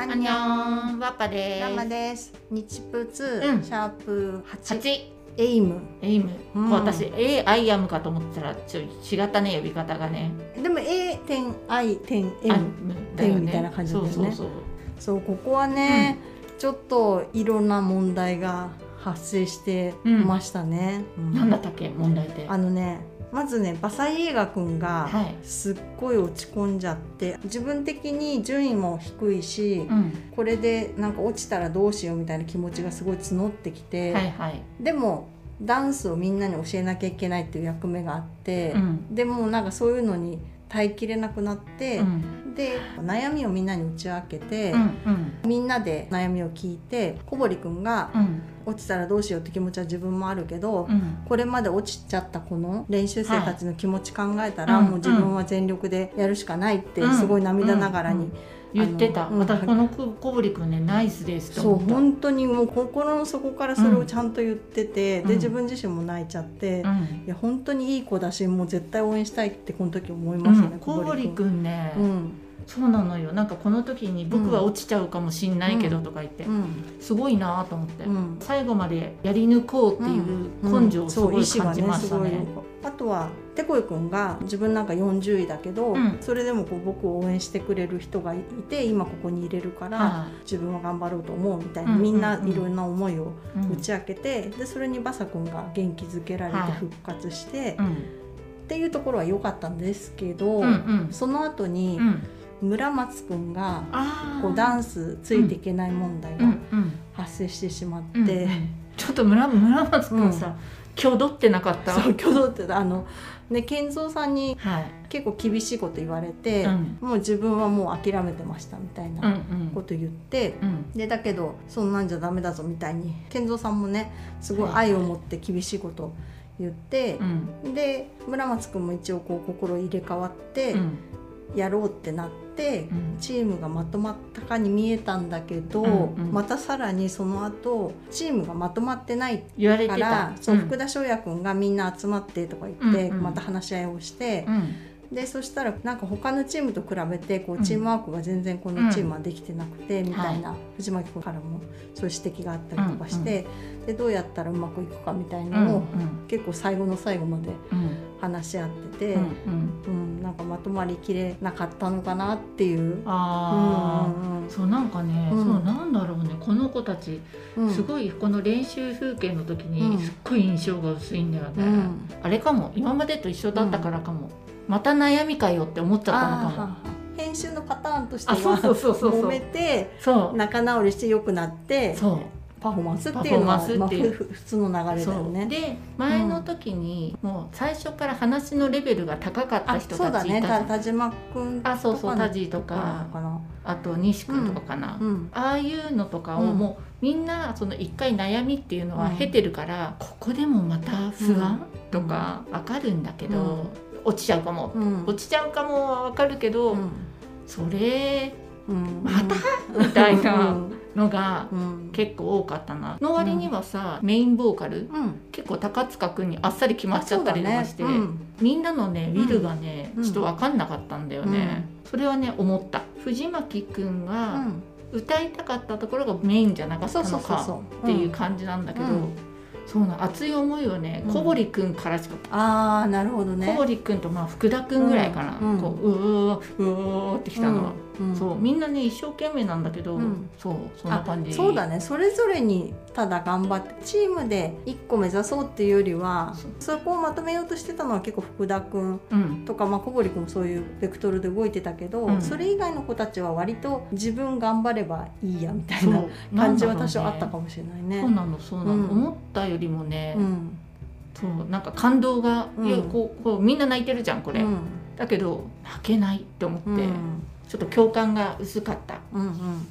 アアンニョンワッパでラマす。です。日プツ、うんシャープ八、八エイム。エイム。うん私 A アイアムかと思ってたらちょ違ったね呼び方がね。でも A 点 I 点ア M。ムだよね。みたいな感じだよねそうそうそう。そうここはね、ちょっといろんな問題が発生してましたね。うんなんだったっけ問題で。あのねまずね馬サイ映画くんがはい。すっごい落ち込んじゃって自分的に順位も低いし、うん。これでなんか落ちたらどうしようみたいな気持ちがすごい募ってきて、はいはい。でもダンスをみんなに教えなきゃいけないっていう役目があって、うん。でもなんかそういうのに耐えきれなくなって、うん。で悩みをみんなに打ち明けて、うん。うん。みんなで悩みを聞いて小堀くんがうん。落ちたらどうしようって気持ちは自分もあるけど、うん。これまで落ちちゃったこの練習生たちの気持ち考えたら、はいもう自分は全力でやるしかないってうんすごい涙ながらに、うん言ってた。あのうん。私この小堀くんねナイスです思った。本当にもう心の底からそれをちゃんと言ってて、うん。で自分自身も泣いちゃって、うん。いや本当にいい子だしもう絶対応援したいってこの時思いましたね、うん、小堀くんね、うん。そうなのよ。なんかこの時に僕は落ちちゃうかもしんないけどとか言って、うん。すごいなと思って、うん。最後までやり抜こうっていう根性をすごい感じましたね。あとはてこいくんが自分なんか40位だけど、うん。それでもこう僕を応援してくれる人がいて今ここに入れるから、は自分は頑張ろうと思うみたいな、うんうんうん。みんないろんな思いをいうん打ち明けて、でそれにバサ君が元気づけられてはい復活して、うん。っていうところは良かったんですけど、うんうん。その後にうん。村松君があー。こうダンスついていけない問題がうんうん。発生してしまって、うんうん。ちょっと村村松君さ、挙動ってなかった？そう挙動ってあのね健三さんにはい。結構厳しいこと言われて、うん。もう自分はもう諦めてましたみたいうんうなん。こと言って。うん。でだけどそんなんじゃダメだぞみたいに健三さんもねすごい愛を持って厳しいことを言ってう、ん。で村松君も一応こう心入れ替わってうん。やろうってなって、うん。チームがまとまったかに見えたんだけど、うんうん。またさらにその後チームがまとまってない言われてた。から、そううん。福田翔也君がみんな集まってとか言って、うんうん。また話し合いをしてう、ん。でそしたらなんか他のチームと比べてこううんチームワークが全然このチームはできてなくて、みたいな、藤巻君からもそういう指摘があったりとかして、でどうやったらうまくいくかみたいなのを、うん。結構最後の最後までうん話し合ってて、うんうん。うんなんかまとまりきれなかったのかなっていう。ああ、うんうんそうなんかね、うん。そうなんだろうね。この子たちうん。すごいこの練習風景の時うん。にすっごい印象が薄いんだよね、うん。あれかも。今までと一緒だったからかも、また悩みかよって思っちゃったのかも。編集のパターンとしてあそうそうはそうそうそう。揉めてそう。仲直りして良くなってそうパフォーマンスっていうのは普通の流れだそう。よね。で前の時にもう最初から話のレベルが高かったあ人そうだねたちいたじゃん。た田島君あそうそうとかのタジとか。あと西君とかかな、うん。ああいうのとかをうん。もうみんなその一回悩みっていうのはうん。経てるから、ここでもまた不安、とかわかるんだけど、うん。落ちちゃうかも、うん。落ちちゃうかもはわかるけど、うん。それうんまた？みたいなうんのがうん。結構多かったな。の割にはさ、メインボーカルうん。結構高塚君にあっさり決まっちゃったりとかして、みんなのねウィルがね、うん。ちょっと分かんなかったんだよね、それはね思った。藤巻君うんうがん。歌いたかったところがメインじゃなかったのかっていう感じなんだけど、うん。そうな熱い思いをねうん。小堀君からしか、ああなるほどね。小堀君とまあ福田君ぐらいかな、うん。こううーうーってきたのは、うんそうみんなね一生懸命なんだけど、うん。そうそんな感じ。あそうだね。それぞれにただ頑張ってチームで一個目指そうっていうよりはそこをまとめようとしてたのは結構福田君うん。とか、まあ、小堀君もそういうベクトルで動いてたけど、うん。それ以外の子たちは割と自分頑張ればいいやみたいな感じは多少あったかもしれないね。そうなのそうなの、うん思ったよりもね、うん。そうなんか感動が、うん。こうこうみんな泣いてるじゃんこれ、うん。だけど泣けないって思って、うんちょっと共感が薄かった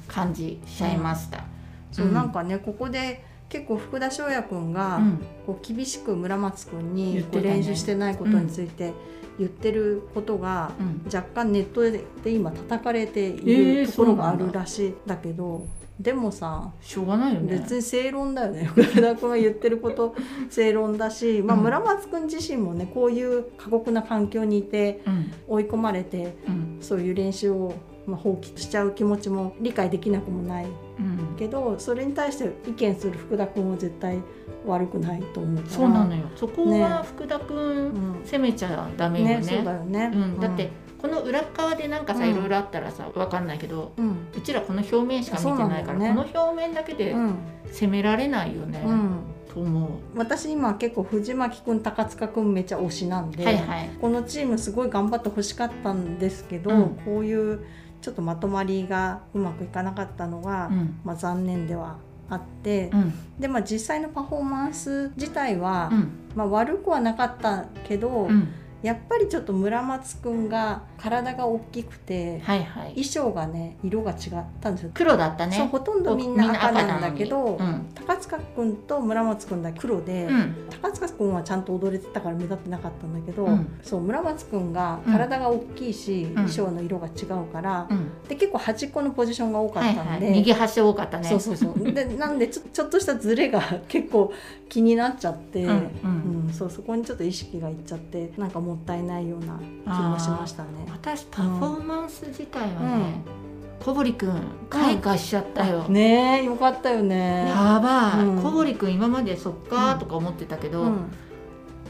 感じしちゃいました、そううん。なんかねここで結構福田翔也君が、うん。こう厳しく村松君に練習してないことについて言ってることが、うん。若干ネットで今叩かれていえーるところがあるらしいんだけど、でもさしょうがないよね。別に正論だよね。福田君が言ってること正論だし、まあ、うん。村松君自身もねこういう過酷な環境にいてうん。追い込まれてうん。そういう練習をまあ、放棄しちゃう気持ちも理解できなくもない。うん。けどそれに対して意見する福田君は絶対悪くないと思うから。そうなのよ。そこはね。福田君、うん。責めちゃダメよね。ねそうだよね、うん、だって、この裏側でなんかさ、うん。いろいろあったらさわかんないけどうんうちらこの表面しか見てないから、そうなんだよこの表面だけでうん。責められないよね、うん。と思う、私今結構藤巻君高塚君めっちゃ推しなんで、はいはい。このチームすごい頑張ってほしかったんですけど、うん。こういうちょっとまとまりがうまくいかなかったのが、うん。まあ、残念ではあって、うん。でまあ実際のパフォーマンス自体は、うん。まあ、悪くはなかったけど、うんやっぱりちょっと村松くんが体が大きくてはいはい。衣装がね色が違ったんですよ。黒だったね。そうほとんどみんな赤なんだけど、うん。高塚くんと村松くんだけ黒で、うん。高塚くんはちゃんと踊れてたから目立ってなかったんだけど、うん。そう村松くんが体が大きいし、衣装の色が違うから、うん。で結構端っこのポジションが多かはいったんで、はい右端多かったね。そうそうそう。でなんでちょちょっとしたズレが結構気になっちゃって、うんうん。うんそうそこにちょっと意識がいっちゃってなんかもったいないような気もしましたね。私パフォーマンス自体はね、小堀くん開花しちゃったよ、ねえよかったよね。やばい、うん。小堀くん今までそっかとか思ってたけど、うん、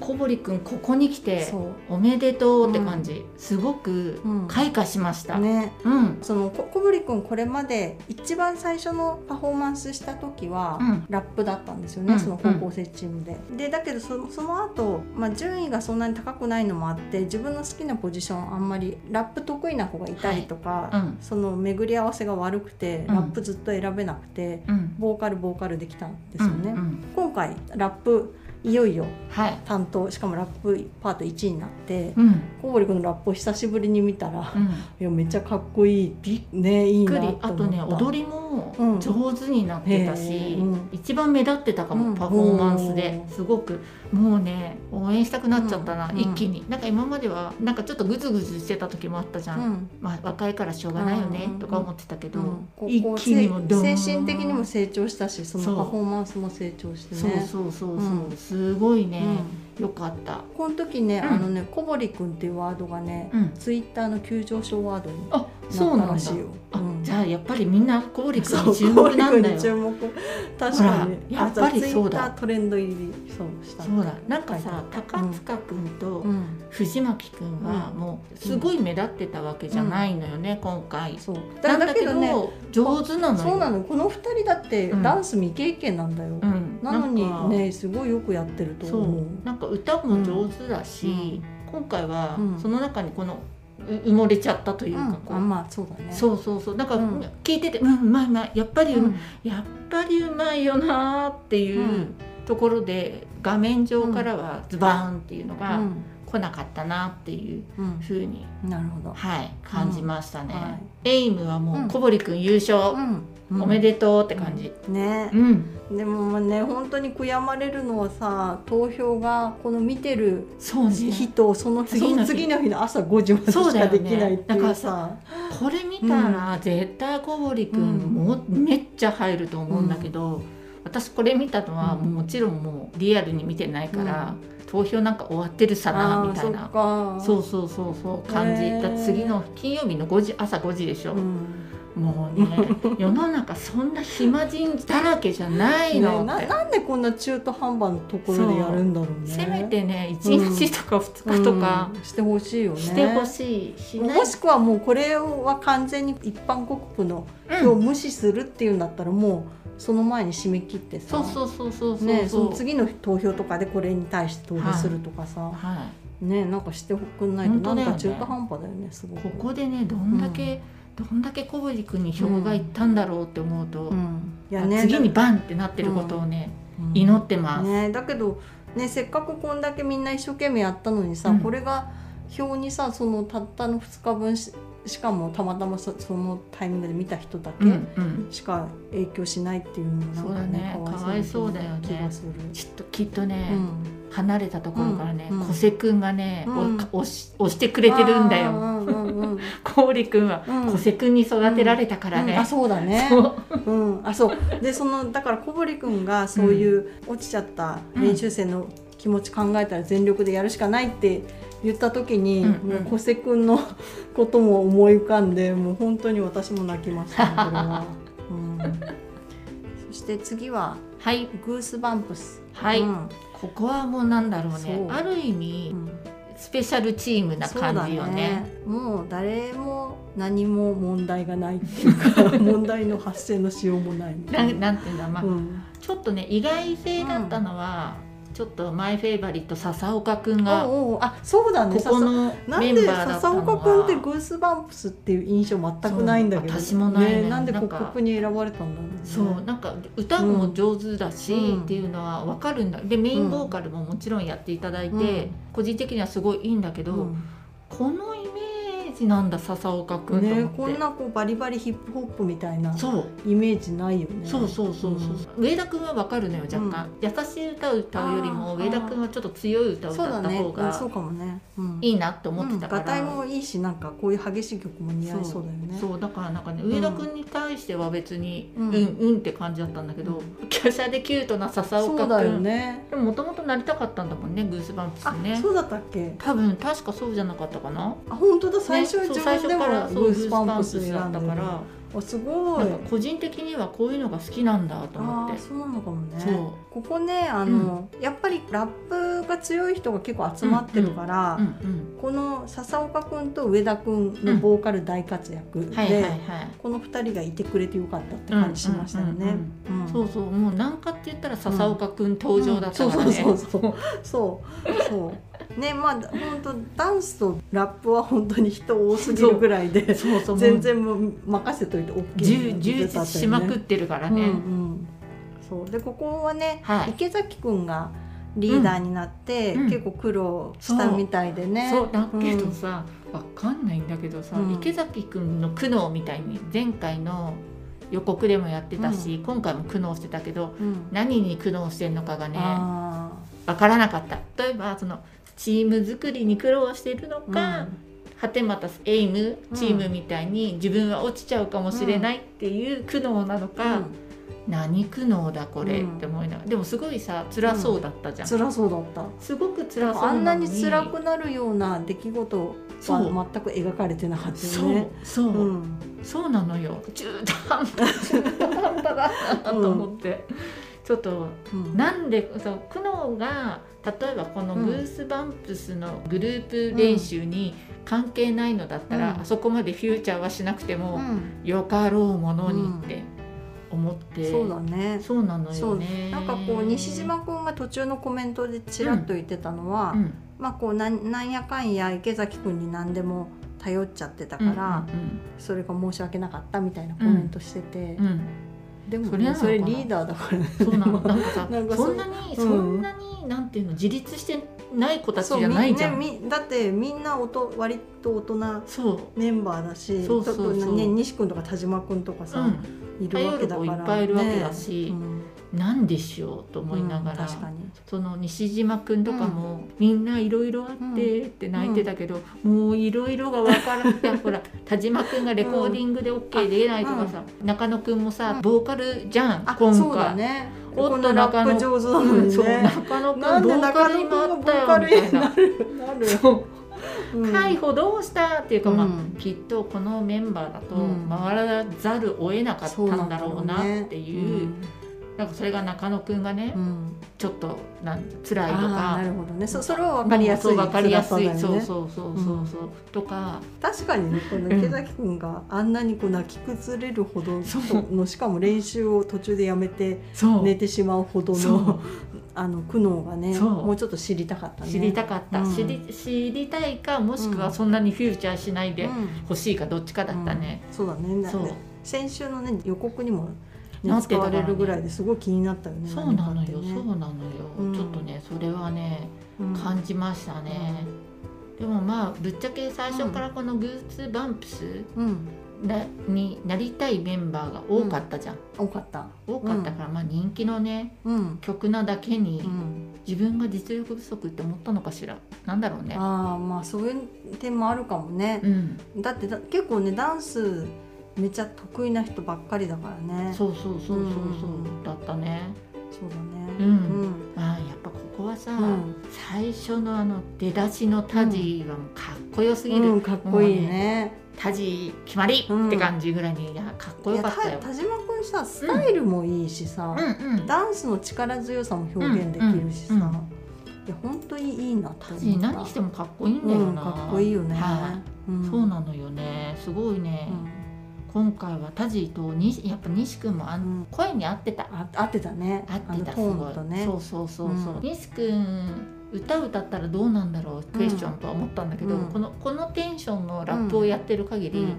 小堀くんここに来ておめでとうって感じ、すごくうん。開花しました、ね。うん。そのこ小堀君これまで一番最初のパフォーマンスした時は、うん。ラップだったんですよね、うん。その高校生チームで。でだけどそその後、まあ順位がそんなに高くないのもあって自分の好きなポジションあんまりラップ得意な子がいたりとか、うん。その巡り合わせが悪くて、うん。ラップずっと選べなくてうん。ボーカルボーカルできたんですよね。うん。うん。今回ラップいよいよはい、担当しかもラップパート1位になって、うん。小堀君のラップを久しぶりに見たら、うん、いやめっちゃかっこいいびねいいなと思った。あとね踊りもうん上手になってたへし、ーうん。一番目立ってたかも、うん。パフォーマンスで。すごく。もうね応援したくなっちゃったな、うん。一気に。なんか今まではなんかちょっとグズグズしてた時もあったじゃん、うん。まあ若いからしょうがないよねうん。とか思ってたけど、一気にも精神的にも成長したしそそう。のパフォーマンスも成長してそうねそうそうそう、うん。すごいね、うんよかった。この時ね、うん。あのね小堀君っていうワードがね、うん。ツイッターの急上昇ワードにあそうなんだ。なったらしいよ。あ、うん。じゃあやっぱりみんな小堀君に注目なんだよ。確かに。やっぱりそうだ。トレンド入り。そうした。そうだ。なんかさ高塚君とうん。藤巻君はうん。もうすごい目立ってたわけじゃないのよね、今回。そう。だけどね上手なのよ。そうなの。この二人だってうん。ダンス未経験なんだよ、うん、なのにねすごいよくやってると思う。なんか歌も上手だし、今回はうん。その中にこのう埋もれちゃったというかこう、あまあそうだね。そうそうそう。なんかうん。聞いてて「うんうまいうまい。やっぱりうまい、うん。やっぱりうまいよな」っていううん。ところで画面上からはズバーンっていうのが来なかったなっていううん。ふうに、うんなるほど、はい、感じましたね。はエイムはもうん。う小堀君優勝、うんおめでとうって感じ。ね。うん、でもね本当に悔やまれるのはさ投票がこの見てるそうね。日とその次の日その次の日の朝5時までしかできないっていうさ。これ見たら絶対小堀君うん。もうめっちゃ入ると思うんだけど、私これ見たのはうん。もちろんもうリアルに見てないから、投票なんか終わってるさなみたいな。そうそうそうそう感じ、へーだって次の金曜日の5時朝5時でしょ、うんもうね 世の中そんな暇人だらけじゃないの。って、ねななんでこんな中途半端なところでやるんだろうね。せめてね1日とか2日とかうん。してほしいよね。してほしい、しもしくはもうこれは完全に一般国区の票を無視するっていうんだったらもうその前に締め切ってさ。そうそうそうそうそうね、その次の投票とかでこれに対して投票するとかさ、はい。ねなんかしてくんないと。なんか中途半端だよねすごく。ここでねどんだけ、どんだけ小堀君に票がいったんだろうって思うと、うん、いやあね次にバンってなってることをね、うん。祈ってます、ねだけどねせっかくこんだけみんな一生懸命やったのにさ、うん。これが票にさそのたったの2日分ししかもたまたまそそのタイミングで見た人だけうんうん。しか影響しないっていうのもなんかそうだね。ねかわいそうだよね。気がする。ちょっときっとね、うん。離れたところからね、うん。うん。小瀬君がね、うん。し押してくれてるんだよあーうんうんうん小堀君はうん。小瀬君に育てられたからね、うん。あそうだね。そう。うん、あそう。でそのだから小堀君がそういう落ちちゃった練習生の気持ち考えたら全力でやるしかないって言った時に、うん。うんもう小瀬くんのことも思い浮かんでもう本当に私も泣きましたねこれは、うん、そして次ははい。グースバンプス。はい、うん。ここはもうなんだろうね。ある意味、うんスペシャルチームな感じよそうだね。もう誰も何も問題がないっていうか 問題の発生のしようもないみたないな。なんていうんだまあ、うん。ちょっとね意外性だったのは、ちょっとマイフェイバリット笹岡くんがおうおうあそうだね。ここのなんでメンバーだった笹のが岡君ってグースバンプスっていう印象全くないんだけど。私もないね。なんでなんかここに選ばれたんだろうね。そうなんか歌も上手だし、うん。っていうのは分かるんだ。でメインボーカルももちろんやっていただいて、うん。個人的にはすごいいいんだけど、うん。このイメージなんだ笹岡くんと思って、ねこんなこうバリバリヒップホップみたいなそう。イメージないよね。そうそうそうそう、上田君はわかるのよ若干、優しい歌を歌うよりも上田君はちょっと強い歌を歌った方がうんそうかもね、うん、いいなって思ってたから、うん、もいいしなんかこういう激しい曲も似合いそうだよね。そうだからなんかね上田君に対しては別にううん。んうんって感じだったんだけど、うん華奢でキュートな笹岡そうだよ君ね。でももともとなりたかったんだもんねグースバンプスあ、ねそうだったっけ？多分確かそうじゃなかったかな。あ本当だ。最初、ねそう最自分でもグースパンプス選グースパンプスだんでるったから。あすごい。個人的にはこういうのが好きなんだと思って。そうなのかもね。そう。ここねあの、やっぱりラップが強い人が結構集まってるから、うんうんこの笹岡君と上田君のボーカル大活躍で、この2人がいてくれてよかったって感じしましたよね。うんそうそうもう何かって言ったら笹岡くん登場だったからね、そうそうそう。そう。そうねまあ本当ダンスとラップは本当に人多すぎるぐらいでそうそう全然もう任せといて OK 充充実しまくってるからね、うんうん、そう。でここはね、はい。池崎くんがリーダーになって、うん。結構苦労したみたいでね。そうだけどさ、わかんないんだけどさ、うん。池崎くんの苦悩みたいに前回の予告でもやってたし、今回も苦悩してたけどうん。うん何に苦悩してんのかがねあわからなかった。例えばそのチーム作りに苦労してるのーか、はてまたエイムチームみたいに自分は落ちちゃうかもしれないっていう苦悩なのうん。か、何苦悩だこれうん。って思いながらでもすごいさ辛そうだったじゃん、辛そうだった。すごく辛そうあんなに辛くなるような出来事は全く描かれてなかったそうそう。なのよ。中途半端。中途半端だなと思って、ちょっとうん。なんでそう苦悩が例えばこのうんグースバンプスのグループ練習に関係ないのだったら、うん。あそこまでフューチャーはしなくても、うん。よかろうものにって思って、そうだね。そうなのよね。なんかこう西島君が途中のコメントでちらっと言ってたのは、うん。まあこうなんなんやかんや池崎君に何でも頼っちゃってたから、それが申し訳なかったみたいなコメントしてて、うんうんでもそれなのかなそれリーダーだからね。そうなの。なんかさ なんかそそんなに、うん。そんなになんていうの自立してない子たちじゃないじゃん。みねみだってみんなおと割と大人そう。メンバーだしそうそうそう。ね西君とか田島君とかさ、うん、いるわけだから、いっぱいいるわけだし。ねうんなんでしょうと思いながら、その西島くんとかも、みんないろいろあってって泣いてたけど、もういろいろがわから なくてほら田島くんがレコーディングで OK 出ないとかさ、中野くんもさ、うんボーカルじゃんあ今回。ね。おっとこのラップ上手なのにね、うんそう中野くんボーカルに中野君がボ回ったよみたいな。にな。るなるそう。うん。海保どうした？っていうか、まあうん。きっとこのメンバーだとうん。回らざるを得なかったんだろうなっていううんなんかそれが中野くんがね、うん。ちょっとなん辛いとか。なるほどね。そそれは分かりやすい。そう分かりやすい、そうそうそうそうそう、とか。確かにねこの池崎君があんなにこう泣き崩れるほどそう。のしかも練習を途中でやめてそう。寝てしまうほどそう。のあの苦悩がねそう。もうちょっと知りたかったね。知りたかった、うん。知り知りたいかもしくうん。はそんなにフューチャーしないでうん。欲しいかどっちかだったね、うん。そうだね。そう。ね先週のね予告にも、ねなってれるぐらいですごい気になったよね。そうなのよ、そうなのよ、うん。ちょっとねそれはねうん。感じましたね、でもまあぶっちゃけ最初からこのグースバンプスになりたいメンバーが多かったじゃん、多かった。多かったから、まあ人気のねうん。曲なだけにうん。自分が実力不足って思ったのかしら。なんだろうね。ああまあそういう点もあるかもね。う。ん。だってだ結構ねダンスめっちゃ得意な人ばっかりだからね。そうそうそうそうそう、うん。だったね。そうだね。うん。うん。あーやっぱここはさ、うん。最初のあの出だしのタジはもうかっこよすぎる、うん、かっこいいね。タジ決まりうん。って感じぐらいにいやかっこよかったよ。田島君さスタイルもいいしさ。ダンスの力強さも表現できるしさ、うんうんうん。いや本当にいいなタジ何してもかっこいいんだようん、な。かっこいいよね、そうなのよね。すごいね。うん今回はタジとにやっぱ西君もあんうん。声に合ってた。あ合ってたね。合ってたすごい。ねそうそうそうそう、うん。西君歌歌ったらどうなんだろう？クエスチョンとは思ったんだけど、うん。このこのテンションのラップをやってる限り、うん。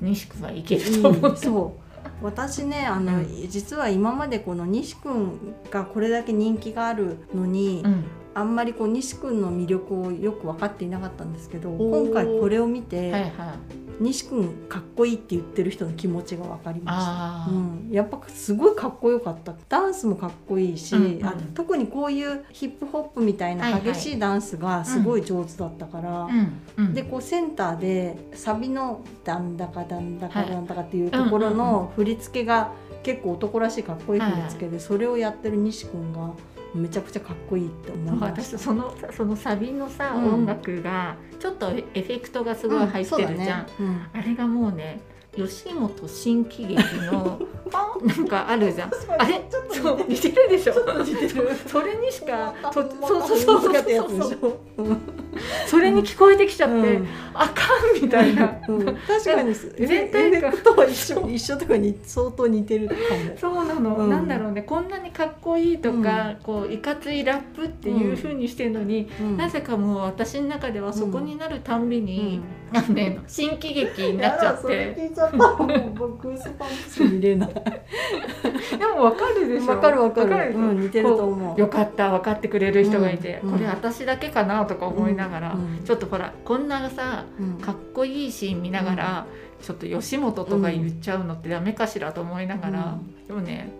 西君はいけると思う、うん。そう。私ねあの、う実は今までこの西君がこれだけ人気があるのに、うん。あんまりこう西君の魅力をよく分かっていなかったんですけど今回これを見て、はいはい西君かっこいいって言ってる人の気持ちが分かりました。うん、やっぱすごいかっこよかった。ダンスもかっこいいし、うんうん。あ特にこういうヒップホップみたいなはいはい。激しいダンスがすごい上手だったから、うんうん、でこうセンターでサビの「だんだかだんだかはいだんだか」っていうところの振り付けが結構男らしいかっこいい振り付けで、それをやってる西君がめちゃくちゃかっこいいって思いました。私そのそのサビのさ、うん。音楽がちょっとエフェクトがすごい入ってるじゃん、うんね。うん。あれがもうね吉本新喜劇の なんかあるじゃん。あれ？ちょっとそう似てるでしょ？る似てる。それにしか とそそうそうそうそう。そうょ？うんそれに聞こえてきちゃって、うんあかんみたいなうん確かに 全体がエフェクトは一緒一緒とかに相当似てるかも。そうなの、うんなんだろうねこんなにかっこいいとか、こういかついラップっていう風にしてるのに、うんなぜかもう私の中ではそこになるたんびに、うんなんで新喜劇になっちゃって。でもわかるでしょわかるわかる。似てると思う。よかった分かってくれる人がいて、うんこれ私だけかなとか思いながら、うんちょっとほらこんなさうん。かっこいいシーン見ながら、ちょっと吉本とか言っちゃうのってダメかしらと思いながら、でもね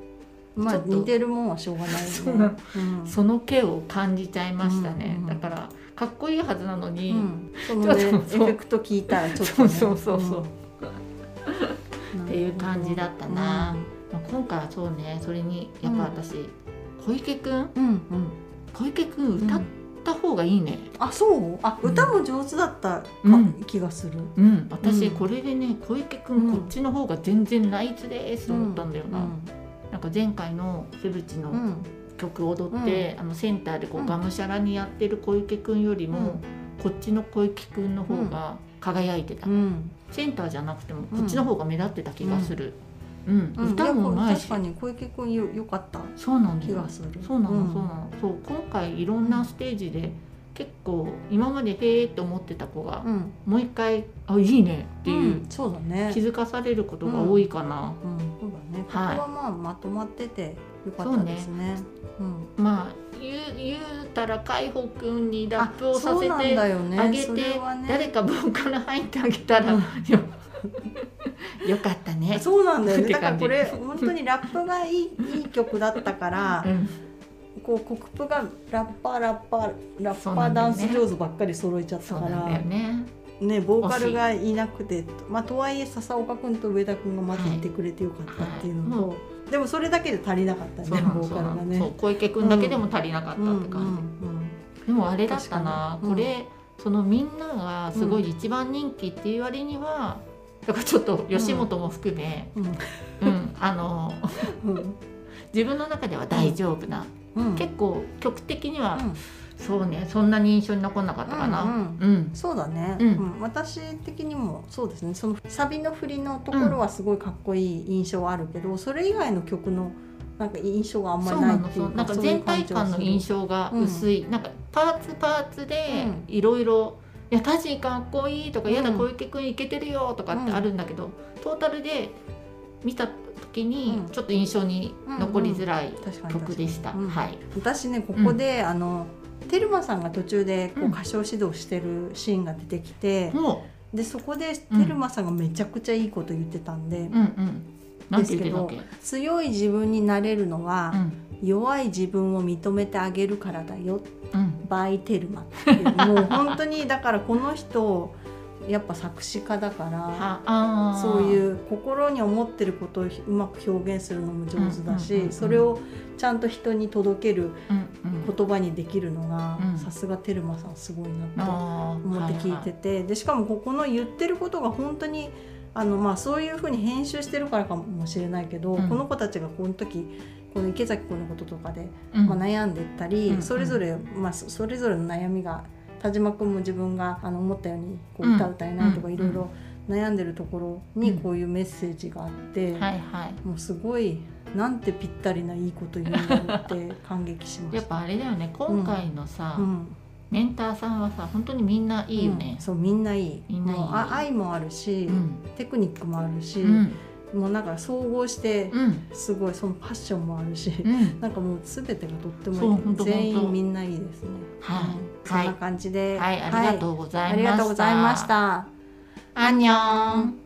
まあ似てるもんはしょうがないよね。その。うん。その毛を感じちゃいましたね、うんうんだからかっこいいはずなのに、うん。そのねエフェクト聞いたらちょっとね。そうそうそうそう、うん。っていう感じだったな。まあ今回はそうね。それにやっぱ私、小池くん？うんうん。小池くん歌った方がいいね。あそう？あうん。歌も上手だったかうん。気がする。うん、私うん。これでね小池くうん。んこっちの方が全然ナイツですと思ったんだよな、うなんか前回のセブチの曲踊って、あのセンターでこううん。がむしゃらにやってる小池くんよりも、こっちの小池くんの方が輝いてた、うん。センターじゃなくてもうんこっちの方が目立ってた気がする、うん。うん。歌もうまい確かに小池君よ良かった。そうなん気がする。そうなの、ん。そうなの。そう今回いろんなステージで結構今までへーって思ってた子が、うん。もう一回あいいねっていう、うんそうだね。気づかされることが多いかな、うん。そうだね。ここはまあまとまってて良かったですね。うん。まあ言う言うたら海保くんにラップをさせてあげて、誰かボーカル入ってあげたら、うんよよかったね。そうなんだよね。だからこれ本当にラップがいいいい曲だったからう、ん、こうコクプがラッパーラッパーラッパーダンス上手ばっかり揃えちゃったから、ね。ねボーカルがいなくて、まあとはいえ笹岡君と上田君がまずはいいてくれてよかったっていうのと、はい。でもそれだけで足りなかったねボーカルがね。小池くんだけでも足りなかったって感じ。でもあれだったな、これそのみんながすごい一番人気っていう割には、だからちょっと吉本も含め、うん。うんあのうん自分の中では大丈夫な、うん。結構曲的には、うん。そうねそんなに印象に残んなかったかな。うんうんそうだね、うん。うん。私的にもそうですね。そのサビの振りのところはすごいかっこいい印象はあるけど、それ以外の曲のなんか印象があんまりないっていうかなんか全体感の印象が薄い、なんかパーツパーツでうん。いろいろ「いやタジかっこいい」とか「うん。やだ小池君いけてるよ」とかってあるんだけど、トータルで見た時にうん。ちょっと印象に残りづらい曲でした。私ねここで、あのテルマさんが途中でこううん。歌唱指導してるシーンが出てきて、もでそこでうん。テルマさんがめちゃくちゃいいこと言ってたんで、う、うんうん、なんて言ってたっけ、強い自分になれるのは、うん。弱い自分を認めてあげるからだようん、バイテルマっていう。もう本当にだからこの人やっぱ作詞家だからそういう心に思ってることをうまく表現するのも上手だし、それをちゃんと人に届ける言葉にできるのがうん。さすがテルマさんすごいなと思って聞いてて、でしかもここの言ってることが本当にあの、まあ、そういうふうに編集してるからかもしれないけど、うん。この子たちがこの時この池崎君のこととかで、うん。まあ、悩んでったり、うんそれぞれ、まあ、そそれぞれの悩みが田島君も自分があの思ったようにこう歌歌えないとかうん。いろいろ悩んでるところにこういうメッセージがあって、もうすごいなんてぴったりないいこと言うんだろうって 感激しまし。やったぱあれだよね。今回のさ、うん。メンターさんはさ本当にみんないいよね。うん、そうみんないい。みんないい。もうあ愛もあるし、うん。テクニックもあるし、うんもうなんか総合してうん。すごいそのパッションもあるし、うん。なんかもう全てがとってもいい。全員みんないいですね。はい。うんそんな感じで、はい。ありがとうございました、ありがとうございました。アンニョン